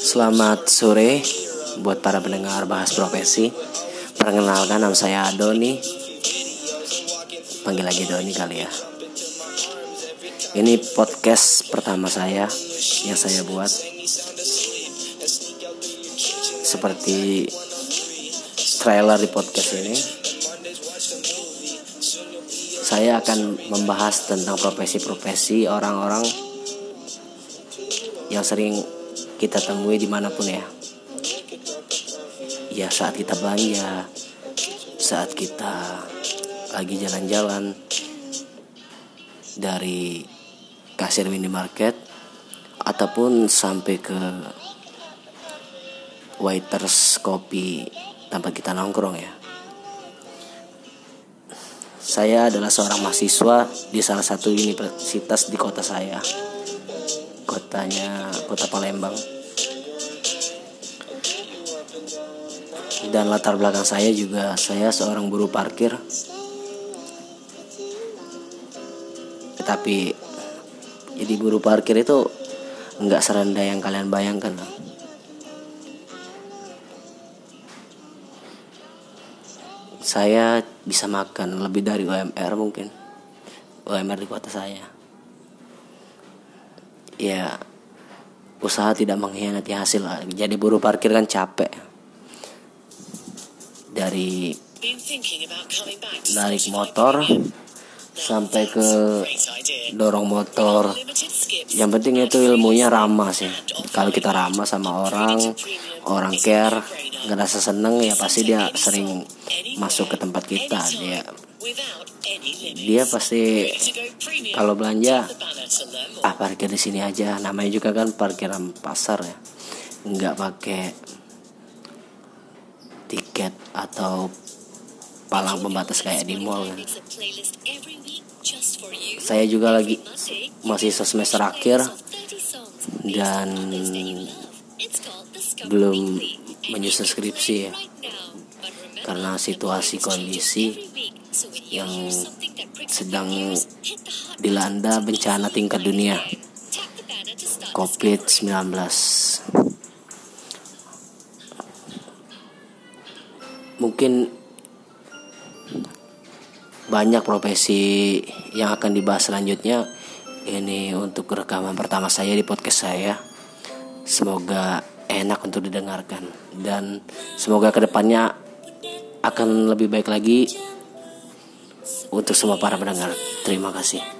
Selamat sore buat para pendengar bahas profesi. Perkenalkan nama saya Doni. Panggil lagi Doni kali ya. Ini podcast pertama saya yang saya buat. Seperti trailer di podcast ini. Saya akan membahas tentang profesi-profesi orang-orang yang sering kita temui di mana pun ya. Ya saat kita belanja saat kita lagi jalan-jalan dari kasir minimarket ataupun sampai ke waiters kopi tempat kita nongkrong ya. Saya adalah seorang mahasiswa di salah satu universitas di kota saya kotanya kota Palembang. Dan latar belakang saya juga saya seorang buruh parkir. Tetapi jadi buruh parkir itu nggak serendah yang kalian bayangkan saya bisa makan lebih dari UMR mungkin. UMR di kota saya ya usaha tidak mengkhianati hasil. Jadi buruh parkir kan capek. Dari narik motor sampai ke dorong motor. Yang penting itu ilmunya ramah sih. Kalau kita ramah sama orang orang care ngerasa seneng ya pasti dia sering masuk ke tempat kita. Dia dia pasti kalau belanja ah parkir di sini aja. Namanya juga kan parkiran pasar ya. Nggak pakai tiket atau palang pembatas kayak di mall kan. Saya juga lagi masih semester akhir dan belum menyusun skripsi ya. karena situasi kondisi yang sedang dilanda bencana tingkat dunia COVID-19 mungkin banyak profesi yang akan dibahas selanjutnya. Ini untuk rekaman pertama saya di podcast saya. Semoga enak untuk didengarkan. Dan semoga ke depannya akan lebih baik lagi untuk semua para pendengar. Terima kasih